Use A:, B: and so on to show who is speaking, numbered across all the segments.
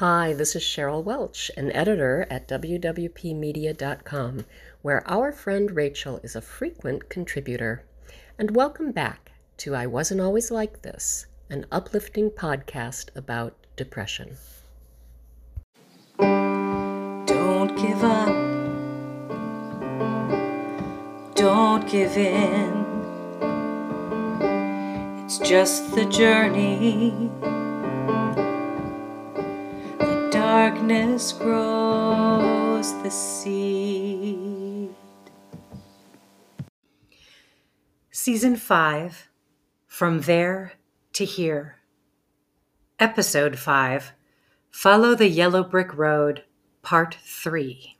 A: Hi, this is Cheryl Welch, an editor at WWPmedia.com, where our friend Rachel is a frequent contributor. And welcome back to I Wasn't Always Like This, an uplifting podcast about depression.
B: Don't give up. Don't give in. It's just the journey. Darkness grows the seed. Season 5 From There to Here. Episode 5 Follow the Yellow Brick Road, Part 3.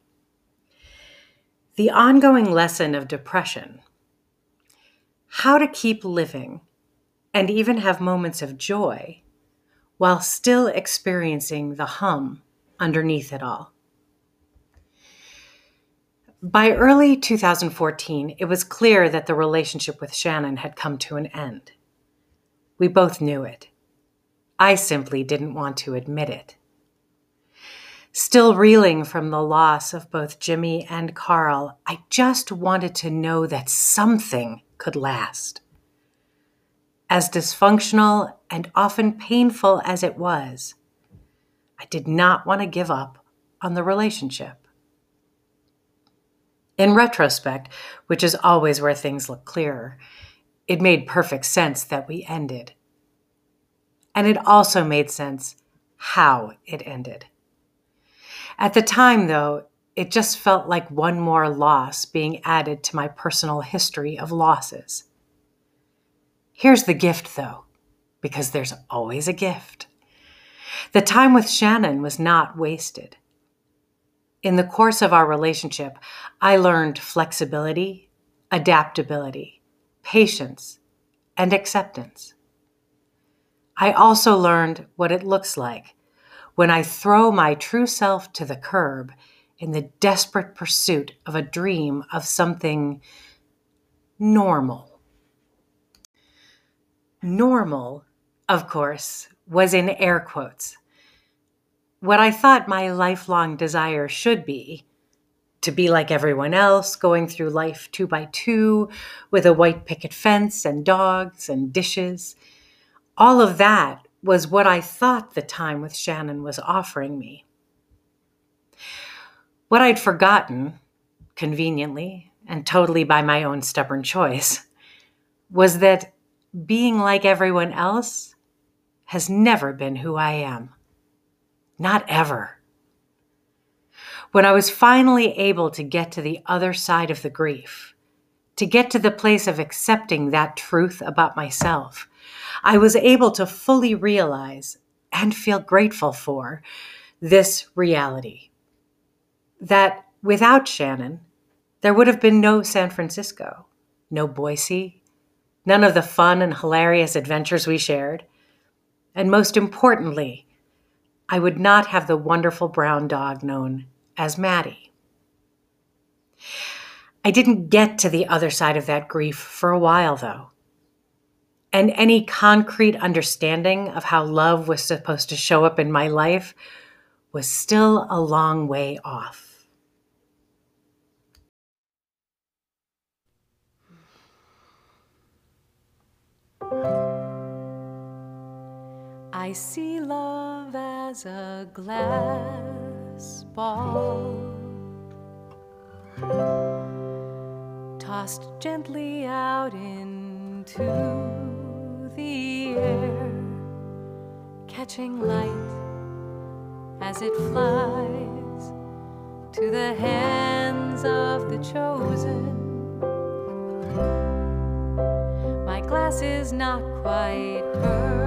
B: The ongoing lesson of depression. How to keep living and even have moments of joy while still experiencing the hum underneath it all. By early 2014, it was clear that the relationship with Shannon had come to an end. We both knew it. I simply didn't want to admit it. Still reeling from the loss of both Jimmy and Carl, I just wanted to know that something could last. As dysfunctional and often painful as it was, I did not want to give up on the relationship. In retrospect, which is always where things look clearer, it made perfect sense that we ended. And it also made sense how it ended. At the time, though, it just felt like one more loss being added to my personal history of losses. Here's the gift, though, because there's always a gift. The time with Shannon was not wasted. In the course of our relationship, I learned flexibility, adaptability, patience, and acceptance. I also learned what it looks like when I throw my true self to the curb in the desperate pursuit of a dream of something normal. Normal, of course, was in air quotes. What I thought my lifelong desire should be to be like everyone else, going through life two by two with a white picket fence and dogs and dishes. All of that was what I thought the time with Shannon was offering me. What I'd forgotten, conveniently and totally by my own stubborn choice, was that being like everyone else has never been who I am. Not ever. When I was finally able to get to the other side of the grief, to get to the place of accepting that truth about myself, I was able to fully realize and feel grateful for this reality that without Shannon, there would have been no San Francisco, no Boise, none of the fun and hilarious adventures we shared. And most importantly, I would not have the wonderful brown dog known as Maddie. I didn't get to the other side of that grief for a while, though. And any concrete understanding of how love was supposed to show up in my life was still a long way off. I see love as a glass ball tossed gently out into the air, catching light as it flies to the hands of the chosen. My glass is not quite perfect.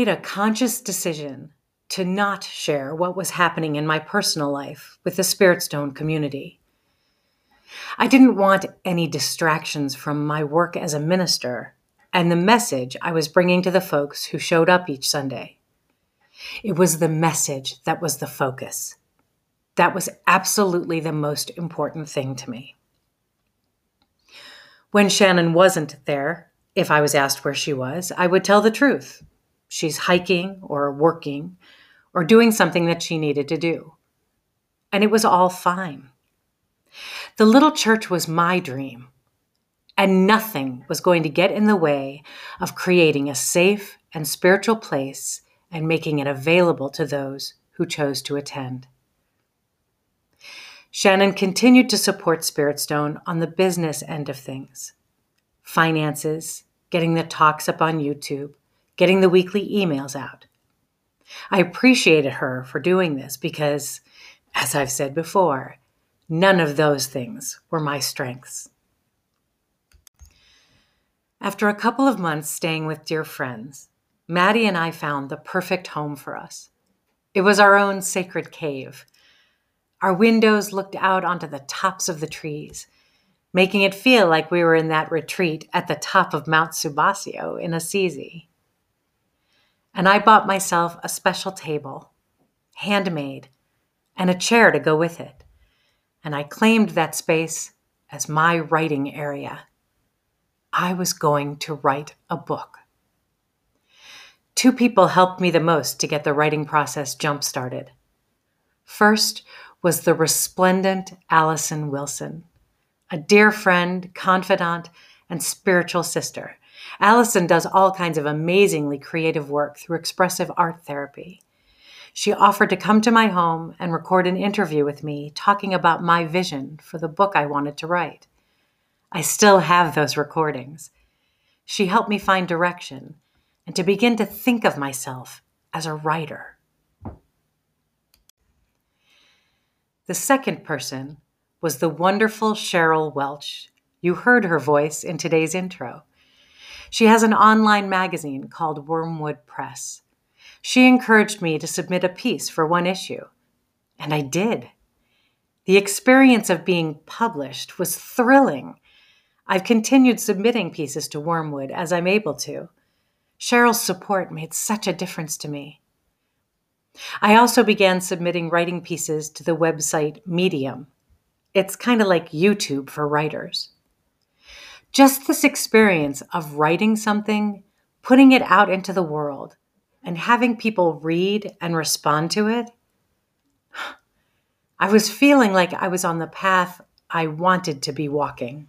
C: made a
B: conscious decision to not share what was happening in my personal life with the Spirit Stone community. I didn't want any distractions from my work as a minister and the message I was bringing to the folks who showed up each Sunday. It was the message that was the focus. That was absolutely the most important thing to me. When Shannon wasn't there, if I was asked where she was, I would tell the truth. She's hiking or working or doing something that she needed to do. And it was all fine. The little church was my dream, and nothing was going to get in the way of creating a safe and spiritual place and making it available to those who chose to attend. Shannon continued to support Spirit Stone on the business end of things finances, getting the talks up on YouTube, getting the weekly emails out. I appreciated her for doing this because, as I've said before, none of those things were my strengths. After a couple of months staying with dear friends, Maddie and I found the perfect home for us. It was our own sacred cave. Our windows looked out onto the tops of the trees, making it feel like we were in that retreat at the top of Mount Subasio in Assisi. And I bought myself a special table, handmade, and a chair to go with it. And I claimed that space as my writing area. I was going to write a book. Two people helped me the most to get the writing process jump started. First was the resplendent Allison Wilson, a dear friend, confidant, and spiritual sister. Allison does all kinds of amazingly creative work through expressive art therapy. She offered to come to my home and record an interview with me talking about my vision for the book I wanted to write. I still have those recordings. She helped me find direction and to begin to think of myself as a writer. The second person was the wonderful Cheryl Welch. You heard her voice in today's intro. She has an online magazine called Wormwood Press. She encouraged me to submit a piece for one issue, and I did. The experience of being published was thrilling I've continued submitting pieces to Wormwood as I'm able to. Cheryl's support made such a difference to me. I also began submitting writing pieces to the website Medium. It's kind of like YouTube for writers. Just this experience of writing something, putting it out into the world, and having people read and respond to it, I was feeling like I was on the path I wanted to be walking.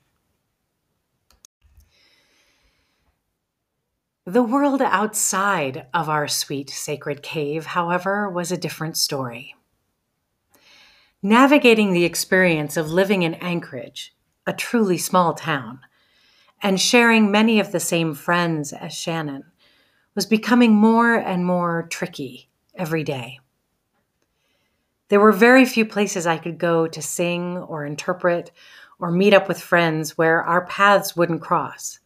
B: The world outside of our sweet sacred cave, however, was a different story. Navigating the experience of living in Anchorage, a truly small town, and sharing many of the same friends as Shannon was becoming more and more tricky every day. There were very few places I could go to sing or interpret or meet up with friends where our paths wouldn't cross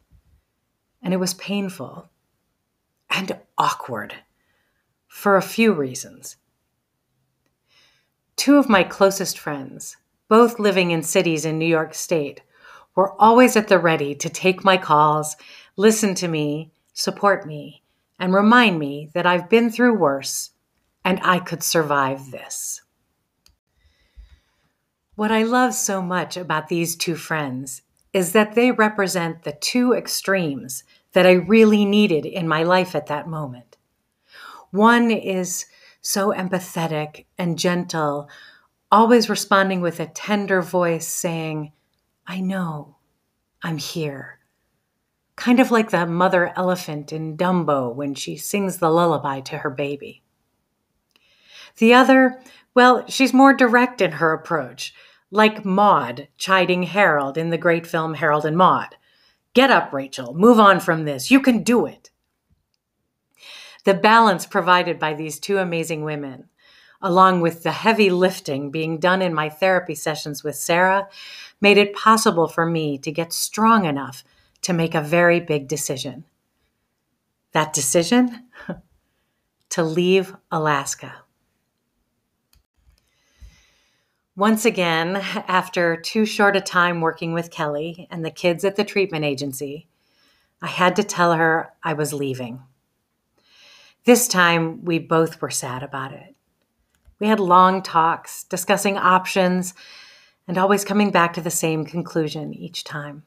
B: and it was painful and awkward for a few reasons. Two of my closest friends, both living in cities in New York State, were always at the ready to take my calls, listen to me, support me, and remind me that I've been through worse and I could survive this. What I love so much about these two friends is that they represent the two extremes that I really needed in my life at that moment. One is so empathetic and gentle, always responding with a tender voice saying, I know, I'm here. Kind of like the mother elephant in Dumbo when she sings the lullaby to her baby. The other, well, she's more direct in her approach, like Maude chiding Harold in the great film Harold and Maude. Get up, Rachel. Move on from this. You can do it. The balance provided by these two amazing women, along with the heavy lifting being done in my therapy sessions with Sarah, made it possible for me to get strong enough to make a very big decision. That decision? to leave Alaska. Once again, after too short a time working with Kelly and the kids at the treatment agency, I had to tell her I was leaving. This time, we both were sad about it. We had long talks, discussing options, and always coming back to the same conclusion each time.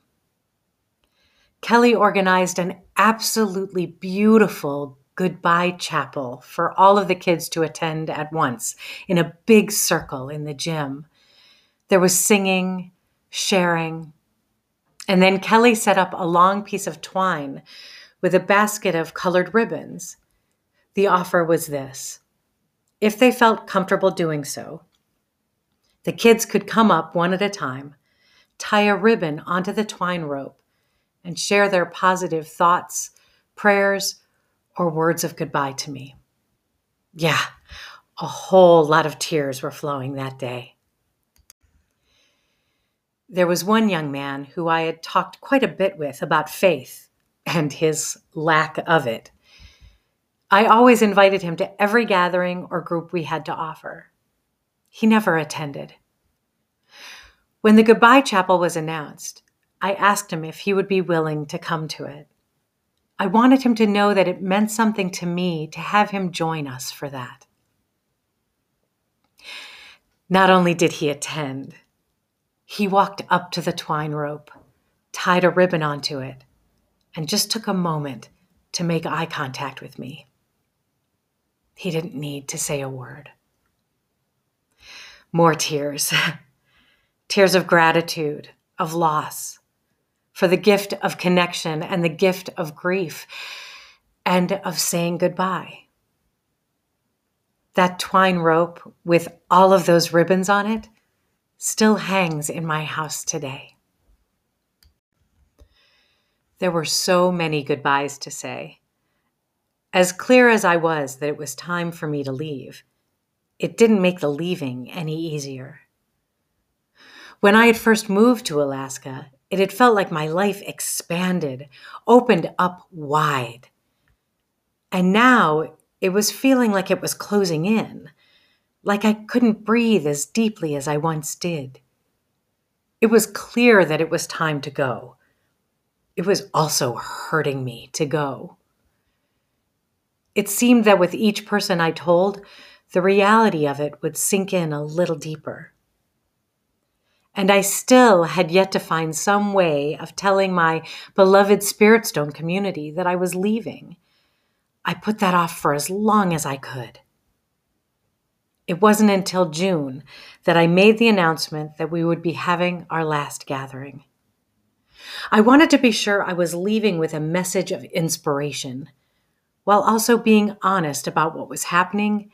B: Kelly organized an absolutely beautiful goodbye chapel for all of the kids to attend at once in a big circle in the gym. There was singing, sharing, and then Kelly set up a long piece of twine with a basket of colored ribbons. The offer was this if they felt comfortable doing so, the kids could come up one at a time, tie a ribbon onto the twine rope, and share their positive thoughts, prayers, or words of goodbye to me. Yeah, a whole lot of tears were flowing that day. There was one young man who I had talked quite a bit with about faith and his lack of it. I always invited him to every gathering or group we had to offer. He never attended. When the goodbye chapel was announced, I asked him if he would be willing to come to it. I wanted him to know that it meant something to me to have him join us for that. Not only did he attend, he walked up to the twine rope, tied a ribbon onto it, and just took a moment to make eye contact with me. He didn't need to say a word. More tears. tears of gratitude, of loss, for the gift of connection and the gift of grief and of saying goodbye. That twine rope with all of those ribbons on it still hangs in my house today. There were so many goodbyes to say. As clear as I was that it was time for me to leave, it didn't make the leaving any easier. When I had first moved to Alaska, it had felt like my life expanded, opened up wide. And now it was feeling like it was closing in, like I couldn't breathe as deeply as I once did. It was clear that it was time to go. It was also hurting me to go. It seemed that with each person I told, the reality of it would sink in a little deeper and I still had yet to find some way of telling my beloved Spirit Stone community that I was leaving. I put that off for as long as I could. It wasn't until June that I made the announcement that we would be having our last gathering. I wanted to be sure I was leaving with a message of inspiration, while also being honest about what was happening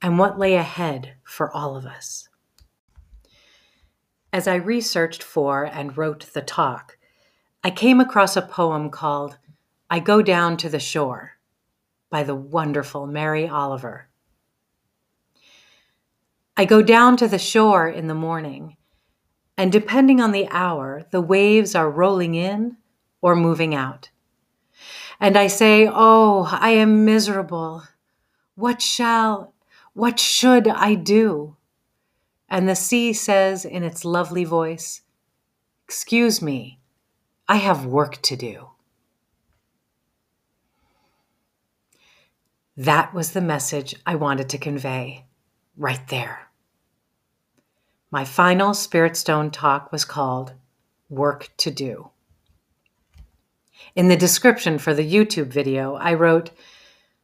B: and what lay ahead for all of us. As I researched for and wrote the talk, I came across a poem called I Go Down to the Shore by the wonderful Mary Oliver. I go down to the shore in the morning, and depending on the hour, the waves are rolling in or moving out. And I say, Oh, I am miserable. What shall, what should I do? And the sea says in its lovely voice, Excuse me, I have work to do. That was the message I wanted to convey right there. My final Spirit Stone talk was called Work to Do. In the description for the YouTube video, I wrote,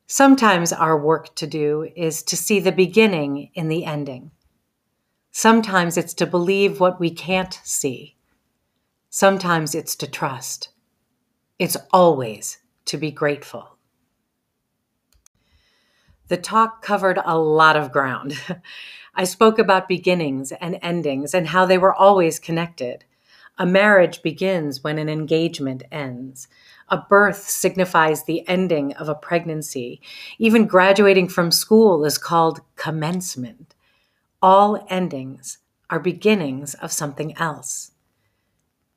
B: Sometimes our work to do is to see the beginning in the ending. Sometimes it's to believe what we can't see. Sometimes it's to trust. It's always to be grateful. The talk covered a lot of ground. I spoke about beginnings and endings and how they were always connected. A marriage begins when an engagement ends. A birth signifies the ending of a pregnancy. Even graduating from school is called commencement. All endings are beginnings of something else.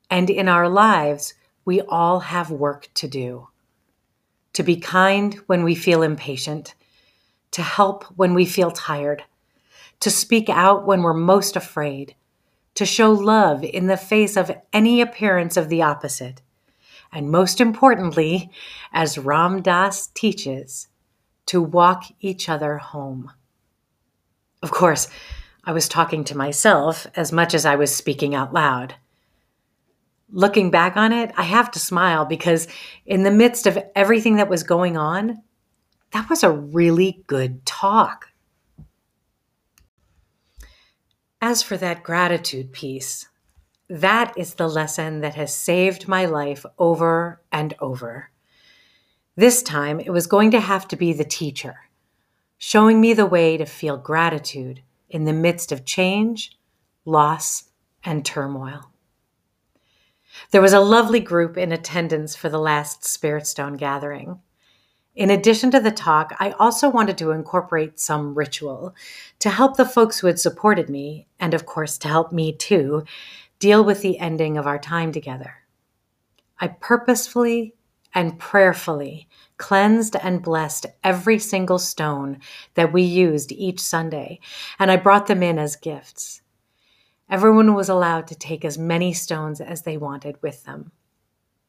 B: And in our lives, we all have work to do. To be kind when we feel impatient, to help when we feel tired, to speak out when we're most afraid, to show love in the face of any appearance of the opposite, and most importantly, as Ram Dass teaches, to walk each other home. Of course, I was talking to myself as much as I was speaking out loud. Looking back on it, I have to smile because in the midst of everything that was going on, that was a really good talk. As for that gratitude piece, that is the lesson that has saved my life over and over. This time, it was going to have to be the teacher, showing me the way to feel gratitude in the midst of change, loss, and turmoil. There was a lovely group in attendance for the last Spirit Stone gathering. In addition to the talk, I also wanted to incorporate some ritual to help the folks who had supported me, and of course to help me too, deal with the ending of our time together. I purposefully and prayerfully cleansed and blessed every single stone that we used each Sunday, and I brought them in as gifts. Everyone was allowed to take as many stones as they wanted with them.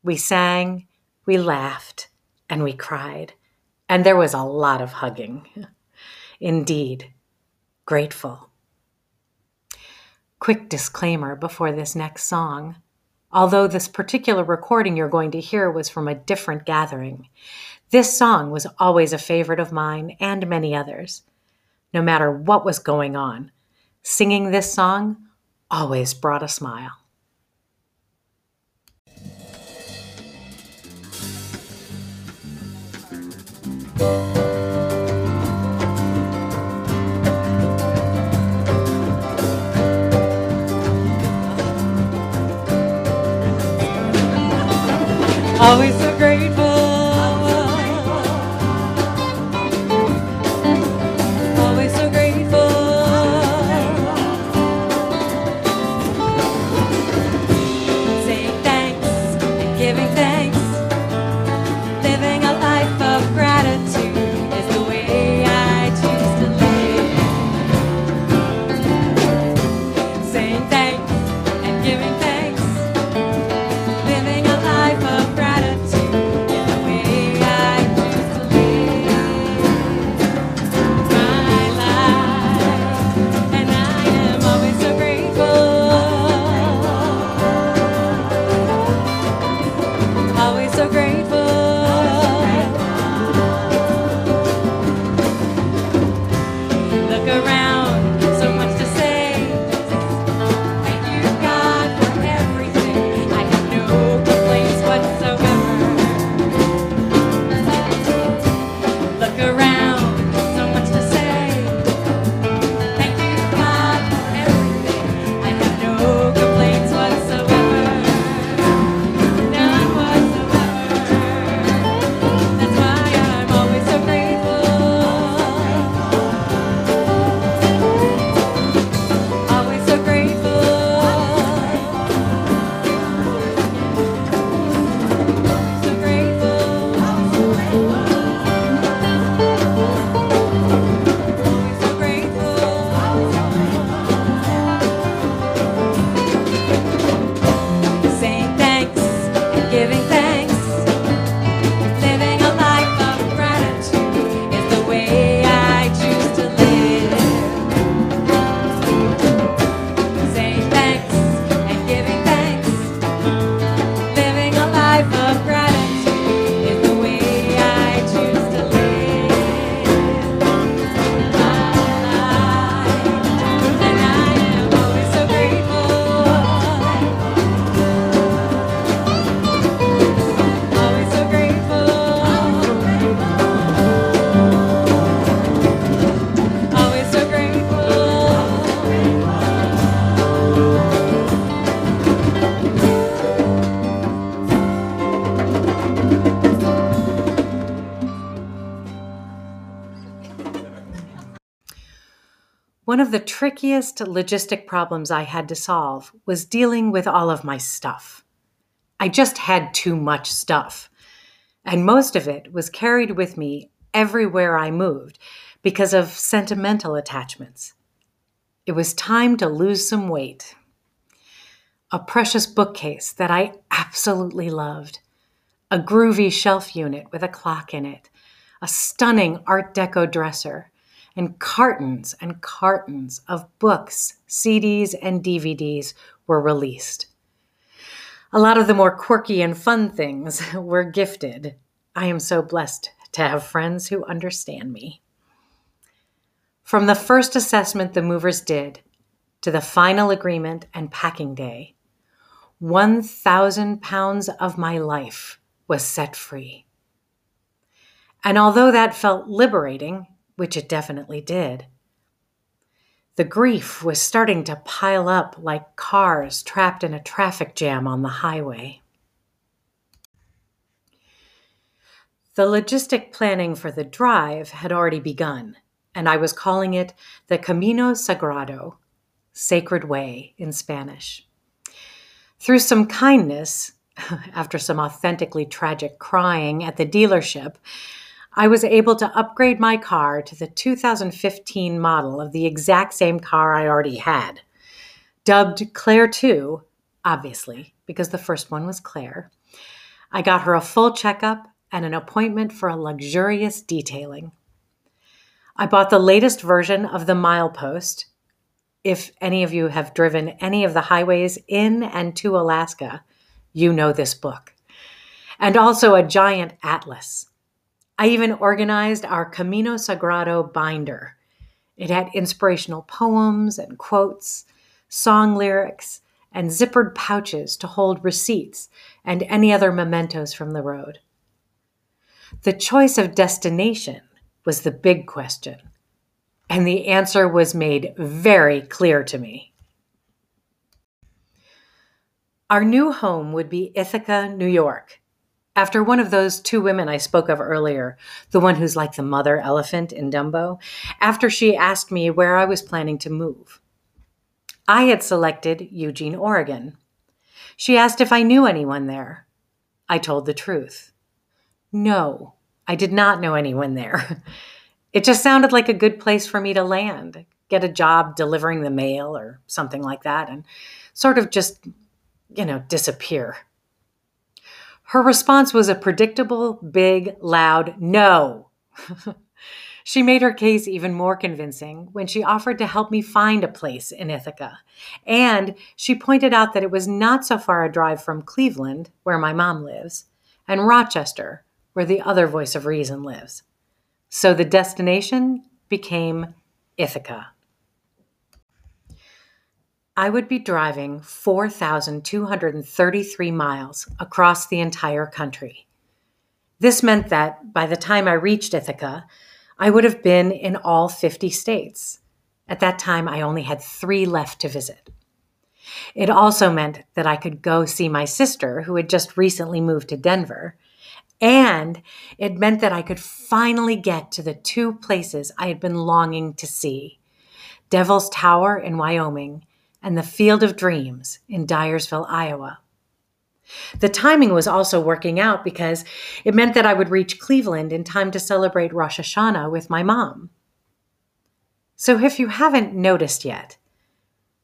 B: We sang, we laughed, and we cried, and there was a lot of hugging. Indeed, grateful. Quick disclaimer before this next song. Although this particular recording you're going to hear was from a different gathering, this song was always a favorite of mine and many others. No matter what was going on, singing this song always brought a smile.
C: Always
B: trickiest logistic problems I had to solve was dealing with all of my stuff. I just had too much stuff, and most of it was carried with me everywhere I moved because of sentimental attachments. It was time to lose some weight. A precious bookcase that I absolutely loved, a groovy shelf unit with a clock in it, a stunning Art Deco dresser, and cartons and cartons of books, CDs, and DVDs were released. A lot of the more quirky and fun things were gifted. I am so blessed to have friends who understand me. From the first assessment the movers did to the final agreement and packing day, 1,000 pounds of my life was set free. And although that felt liberating, which it definitely did, the grief was starting to pile up like cars trapped in a traffic jam on the highway. The logistic planning for the drive had already begun, and I was calling it the Camino Sagrado, Sacred Way in Spanish. Through some kindness, after some authentically tragic crying at the dealership, I was able to upgrade my car to the 2015 model of the exact same car I already had. Dubbed Claire 2, obviously, because the first one was Claire. I got her a full checkup and an appointment for a luxurious detailing. I bought the latest version of the milepost. If any of you have driven any of the highways in and to Alaska, you know this book. And also a giant atlas I even organized our Camino Sagrado binder. It had inspirational poems and quotes, song lyrics, and zippered pouches to hold receipts and any other mementos from the road. The choice of destination was the big question, and the answer was made very clear to me. Our new home would be Ithaca, New York, after one of those two women I spoke of earlier, the one who's like the mother elephant in Dumbo, after she asked me where I was planning to move. I had selected Eugene, Oregon. She asked if I knew anyone there. I told the truth. No, I did not know anyone there. It just sounded like a good place for me to land, get a job delivering the mail or something like that, and sort of just, you know, disappear. Her response was a predictable, big, loud no. she made her case even more convincing when she offered to help me find a place in Ithaca. And she pointed out that it was not so far a drive from Cleveland, where my mom lives, and Rochester, where the other voice of reason lives. So the destination became Ithaca. I would be driving 4,233 miles across the entire country. This meant that by the time I reached Ithaca, I would have been in all 50 states. At that time, I only had three left to visit. It also meant that I could go see my sister, who had just recently moved to Denver. And it meant that I could finally get to the two places I had been longing to see Devil's Tower in Wyoming and the Field of Dreams in Dyersville, Iowa. The timing was also working out because it meant that I would reach Cleveland in time to celebrate Rosh Hashanah with my mom. So, if you haven't noticed yet,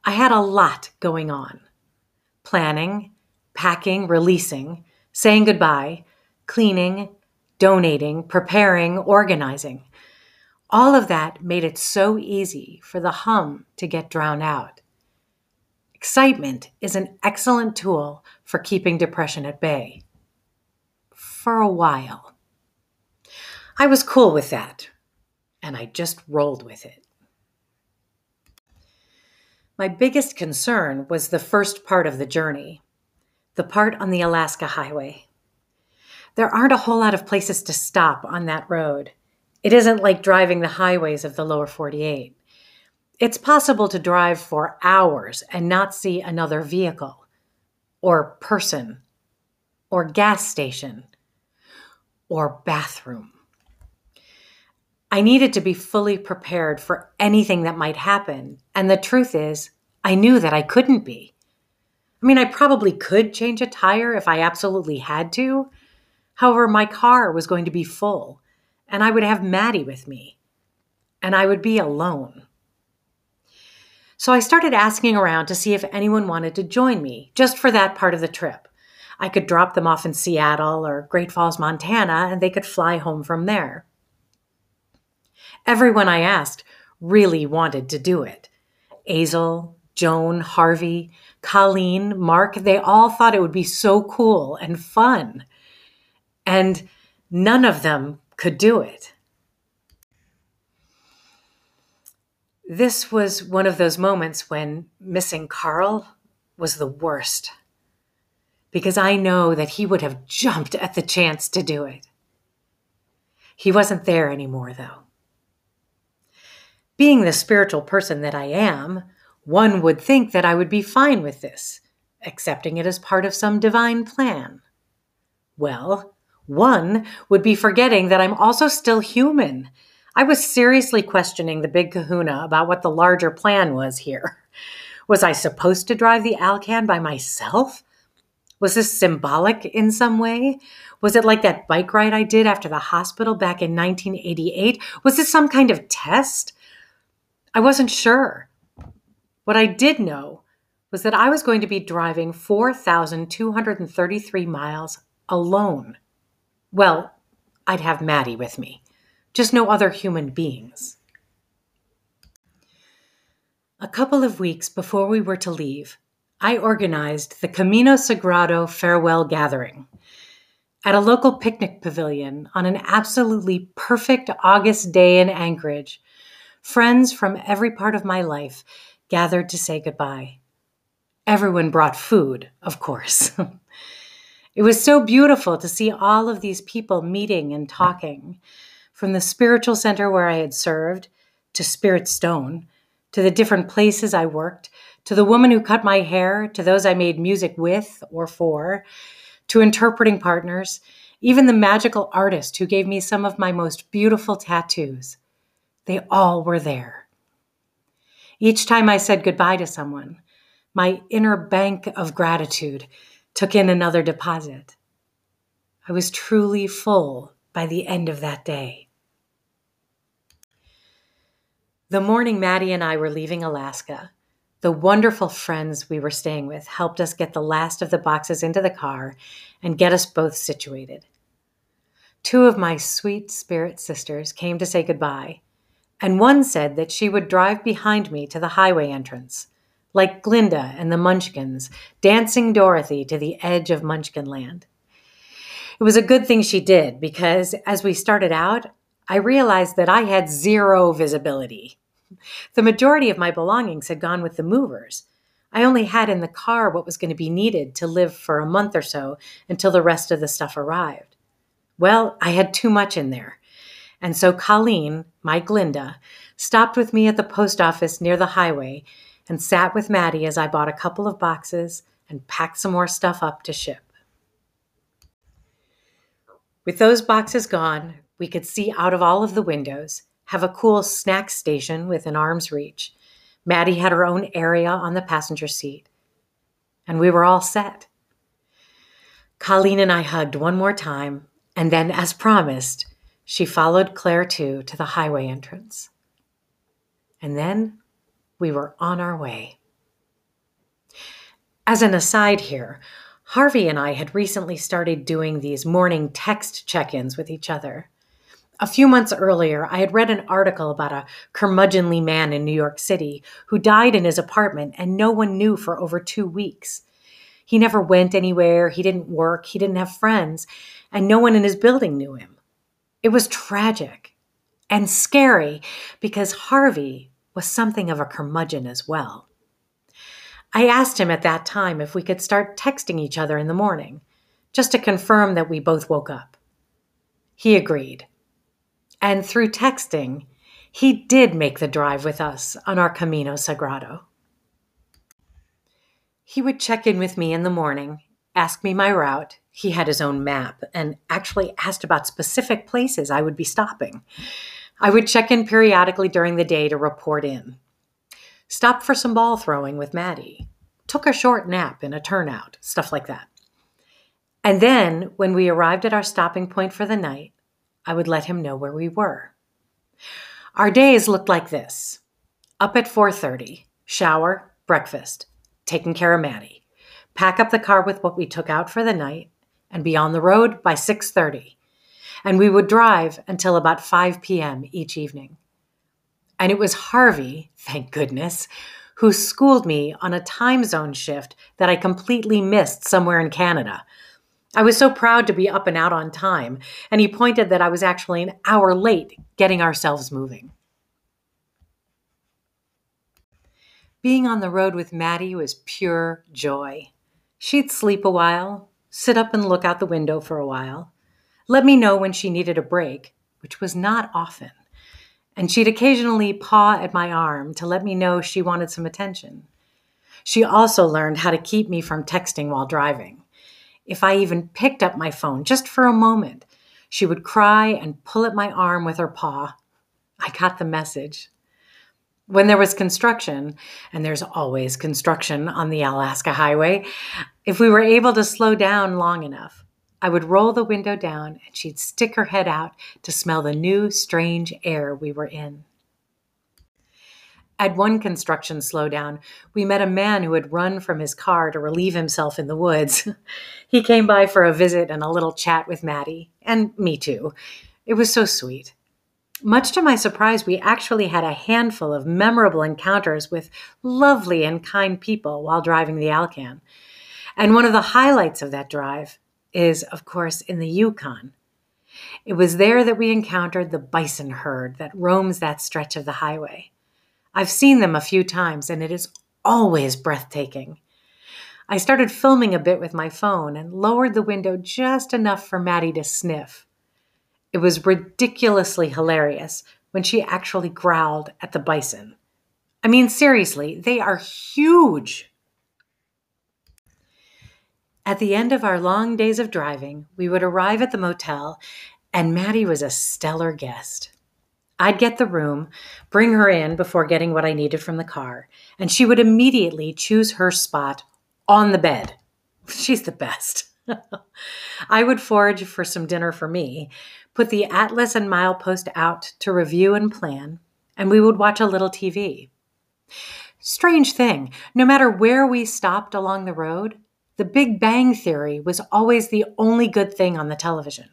B: I had a lot going on planning, packing, releasing, saying goodbye, cleaning, donating, preparing, organizing. All of that made it so easy for the hum to get drowned out. Excitement is an excellent tool for keeping depression at bay. For a while. I was cool with that, and I just rolled with it. My biggest concern was the first part of the journey, the part on the Alaska Highway. There aren't a whole lot of places to stop on that road. It isn't like driving the highways of the lower 48. It's possible to drive for hours and not see another vehicle, or person, or gas station, or bathroom. I needed to be fully prepared for anything that might happen. And the truth is, I knew that I couldn't be. I mean, I probably could change a tire if I absolutely had to. However, my car was going to be full, and I would have Maddie with me, and I would be alone. So I started asking around to see if anyone wanted to join me just for that part of the trip. I could drop them off in Seattle or Great Falls, Montana, and they could fly home from there. Everyone I asked really wanted to do it. Azel, Joan, Harvey, Colleen, Mark, they all thought it would be so cool and fun. And none of them could do it. This was one of those moments when missing Carl was the worst. Because I know that he would have jumped at the chance to do it. He wasn't there anymore, though. Being the spiritual person that I am, one would think that I would be fine with this, accepting it as part of some divine plan. Well, one would be forgetting that I'm also still human. I was seriously questioning the big kahuna about what the larger plan was here. Was I supposed to drive the Alcan by myself? Was this symbolic in some way? Was it like that bike ride I did after the hospital back in 1988? Was this some kind of test? I wasn't sure. What I did know was that I was going to be driving 4,233 miles alone. Well, I'd have Maddie with me, just no other human beings. A couple of weeks before we were to leave, I organized the Camino Sagrado farewell gathering at a local picnic pavilion on an absolutely perfect August day in Anchorage. Friends from every part of my life gathered to say goodbye. Everyone brought food, of course. it was so beautiful to see all of these people meeting and talking, from the spiritual center where I had served to Spirit Stone, to the different places I worked to the woman who cut my hair, to those I made music with or for, to interpreting partners, even the magical artist who gave me some of my most beautiful tattoos. They all were there. Each time I said goodbye to someone, my inner bank of gratitude took in another deposit. I was truly full by the end of that day. The morning Maddie and I were leaving Alaska, the wonderful friends we were staying with helped us get the last of the boxes into the car and get us both situated. Two of my sweet spirit sisters came to say goodbye, and one said that she would drive behind me to the highway entrance, like Glinda and the Munchkins, dancing Dorothy to the edge of Munchkinland. It was a good thing she did because as we started out, I realized that I had zero visibility. The majority of my belongings had gone with the movers. I only had in the car what was going to be needed to live for a month or so until the rest of the stuff arrived. Well, I had too much in there. And so Colleen, my Glinda, stopped with me at the post office near the highway and sat with Maddie as I bought a couple of boxes and packed some more stuff up to ship. With those boxes gone, we could see out of all of the windows have a cool snack station within arm's reach. Maddie had her own area on the passenger seat. And we were all set. Colleen and I hugged one more time, and then, as promised, she followed Claire too to the highway entrance. And then we were on our way. As an aside here, Harvey and I had recently started doing these morning text check ins with each other. A few months earlier, I had read an article about a curmudgeonly man in New York City who died in his apartment and no one knew for over two weeks. He never went anywhere, he didn't work, he didn't have friends, and no one in his building knew him. It was tragic and scary because Harvey was something of a curmudgeon as well. I asked him at that time if we could start texting each other in the morning, just to confirm that we both woke up. He agreed. And through texting, he did make the drive with us on our Camino Sagrado. He would check in with me in the morning, ask me my route. He had his own map and actually asked about specific places I would be stopping. I would check in periodically during the day to report in. Stopped for some ball throwing with Maddie. Took a short nap in a turnout, stuff like that. And then, when we arrived at our stopping point for the night, I would let him know where we were. Our days looked like this. Up at 4:30, shower, breakfast, taking care of Maddie, pack up the car with what we took out for the night, and be on the road by 6:30. And we would drive until about 5 p.m. each evening. And it was Harvey, thank goodness, who schooled me on a time zone shift that I completely missed somewhere in Canada. I was so proud to be up and out on time, and he pointed that I was actually an hour late getting ourselves moving. Being on the road with Maddie was pure joy. She'd sleep a while, sit up and look out the window for a while, let me know when she needed a break, which was not often, and she'd occasionally paw at my arm to let me know she wanted some attention. She also learned how to keep me from texting while driving. If I even picked up my phone just for a moment, she would cry and pull at my arm with her paw. I got the message. When there was construction, and there's always construction on the Alaska Highway, if we were able to slow down long enough, I would roll the window down and she'd stick her head out to smell the new, strange air we were in. At one construction slowdown, we met a man who had run from his car to relieve himself in the woods. he came by for a visit and a little chat with Maddie, and me too. It was so sweet. Much to my surprise, we actually had a handful of memorable encounters with lovely and kind people while driving the Alcan. And one of the highlights of that drive is, of course, in the Yukon. It was there that we encountered the bison herd that roams that stretch of the highway. I've seen them a few times, and it is always breathtaking. I started filming a bit with my phone and lowered the window just enough for Maddie to sniff. It was ridiculously hilarious when she actually growled at the bison. I mean, seriously, they are huge. At the end of our long days of driving, we would arrive at the motel, and Maddie was a stellar guest. I'd get the room, bring her in before getting what I needed from the car, and she would immediately choose her spot on the bed. She's the best. I would forage for some dinner for me, put the atlas and milepost out to review and plan, and we would watch a little TV. Strange thing, no matter where we stopped along the road, the Big Bang Theory was always the only good thing on the television.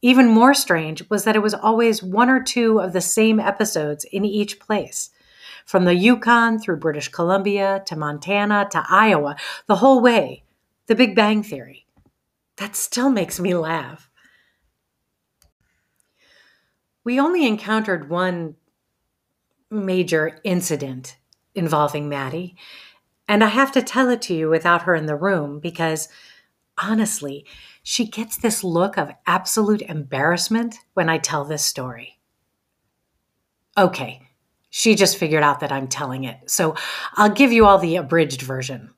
B: Even more strange was that it was always one or two of the same episodes in each place. From the Yukon through British Columbia to Montana to Iowa, the whole way, the Big Bang Theory. That still makes me laugh. We only encountered one major incident involving Maddie, and I have to tell it to you without her in the room because honestly, she gets this look of absolute embarrassment when I tell this story. Okay, she just figured out that I'm telling it, so I'll give you all the abridged version.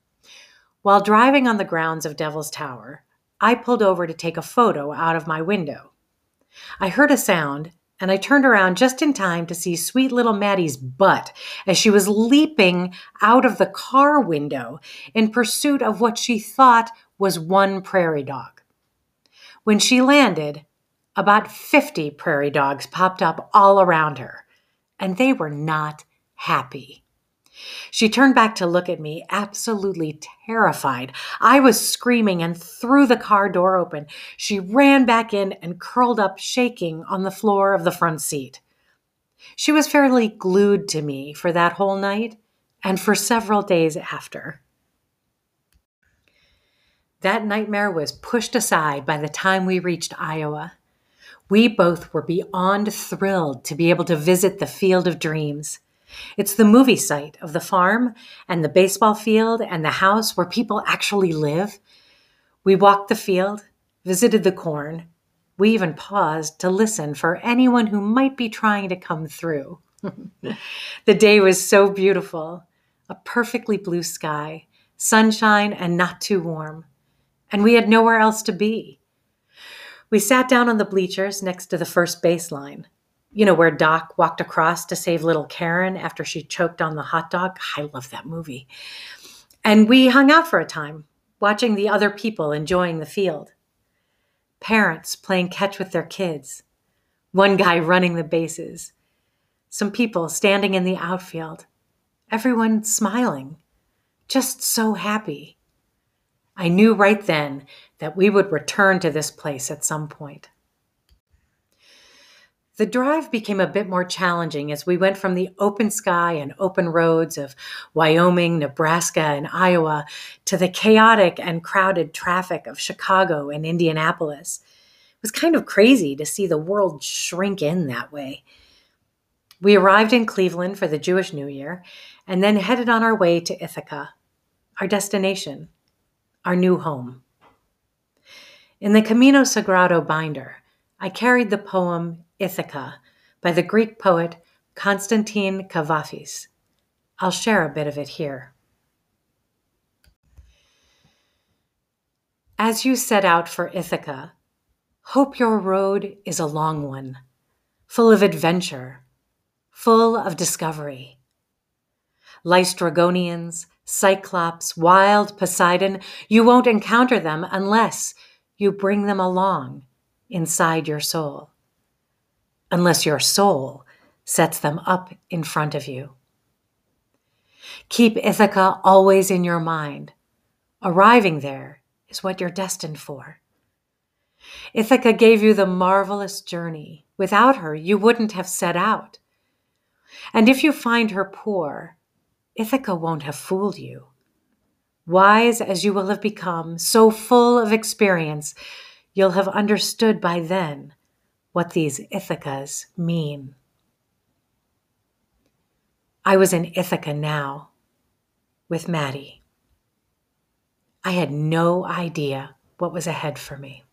B: While driving on the grounds of Devil's Tower, I pulled over to take a photo out of my window. I heard a sound and I turned around just in time to see sweet little Maddie's butt as she was leaping out of the car window in pursuit of what she thought was one prairie dog. When she landed, about 50 prairie dogs popped up all around her, and they were not happy. She turned back to look at me, absolutely terrified. I was screaming and threw the car door open. She ran back in and curled up, shaking on the floor of the front seat. She was fairly glued to me for that whole night and for several days after. That nightmare was pushed aside by the time we reached Iowa. We both were beyond thrilled to be able to visit the Field of Dreams. It's the movie site of the farm and the baseball field and the house where people actually live. We walked the field, visited the corn. We even paused to listen for anyone who might be trying to come through. the day was so beautiful a perfectly blue sky, sunshine, and not too warm. And we had nowhere else to be. We sat down on the bleachers next to the first baseline you know, where Doc walked across to save little Karen after she choked on the hot dog. I love that movie. And we hung out for a time, watching the other people enjoying the field. Parents playing catch with their kids, one guy running the bases, some people standing in the outfield, everyone smiling, just so happy. I knew right then that we would return to this place at some point. The drive became a bit more challenging as we went from the open sky and open roads of Wyoming, Nebraska, and Iowa to the chaotic and crowded traffic of Chicago and Indianapolis. It was kind of crazy to see the world shrink in that way. We arrived in Cleveland for the Jewish New Year and then headed on our way to Ithaca, our destination, our new home. In the Camino Sagrado binder, I carried the poem Ithaca by the Greek poet Constantine Kavafis. I'll share a bit of it here. As you set out for Ithaca, hope your road is a long one, full of adventure, full of discovery. Laistrygonians, Cyclops, wild Poseidon, you won't encounter them unless you bring them along inside your soul unless your soul sets them up in front of you. Keep Ithaca always in your mind. Arriving there is what you're destined for. Ithaca gave you the marvelous journey. Without her, you wouldn't have set out. And if you find her poor, Ithaca won't have fooled you. Wise as you will have become, so full of experience, you'll have understood by then what these Ithacas mean. I was in Ithaca now with Maddie. I had no idea what was ahead for me.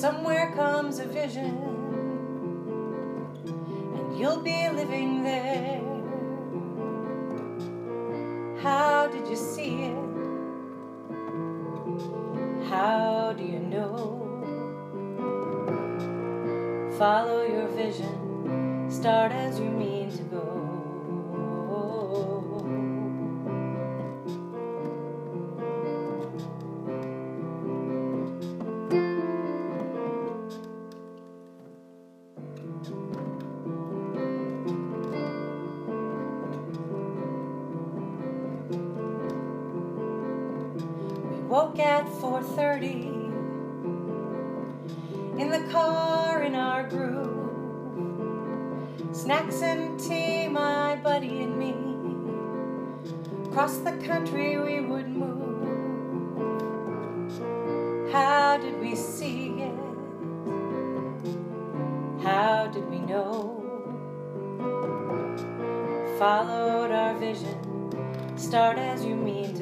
D: Somewhere comes a vision, and you'll be living there. How did you see it? How do you know? Follow your vision, start as you mean to go. Snacks and tea, my buddy and me. Across the country we would move. How did we see it? How did we know? Followed our vision. Start as you mean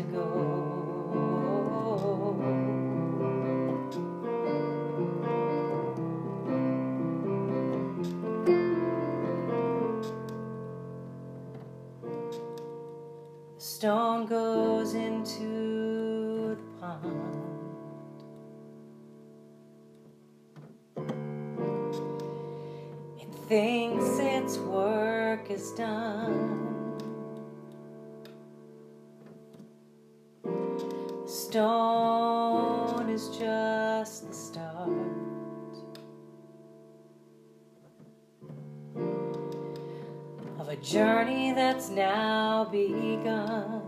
D: stone goes into the pond. It thinks its work is done. Journey that's now begun.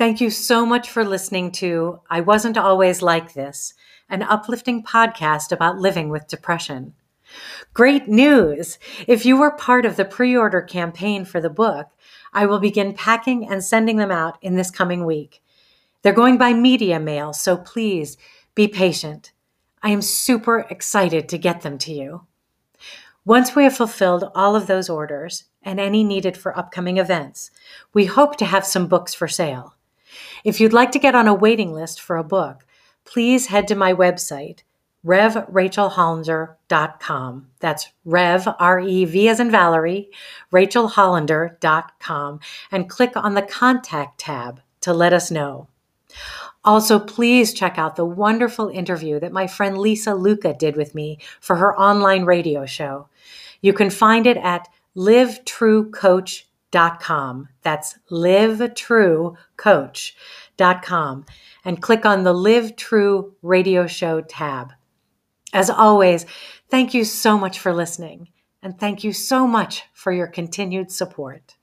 B: Thank you so much for listening to I Wasn't Always Like This, an uplifting podcast about living with depression. Great news! If you were part of the pre order campaign for the book, I will begin packing and sending them out in this coming week. They're going by media mail, so please be patient. I am super excited to get them to you. Once we have fulfilled all of those orders and any needed for upcoming events, we hope to have some books for sale. If you'd like to get on a waiting list for a book, please head to my website, revrachelhollander.com. That's Rev, R E V as in Valerie, rachelhollander.com, and click on the contact tab to let us know. Also, please check out the wonderful interview that my friend Lisa Luca did with me for her online radio show. You can find it at livetruecoach.com. Dot com, that's livetruecoach.com and click on the Live True Radio Show tab. As always, thank you so much for listening and thank you so much for your continued support.